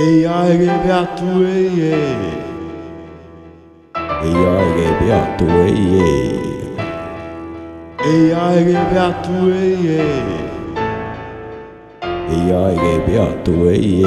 Et arrivé à tuer. Et arrivé à tuer. Et arrivé à tuer. Et arrivé à tuer.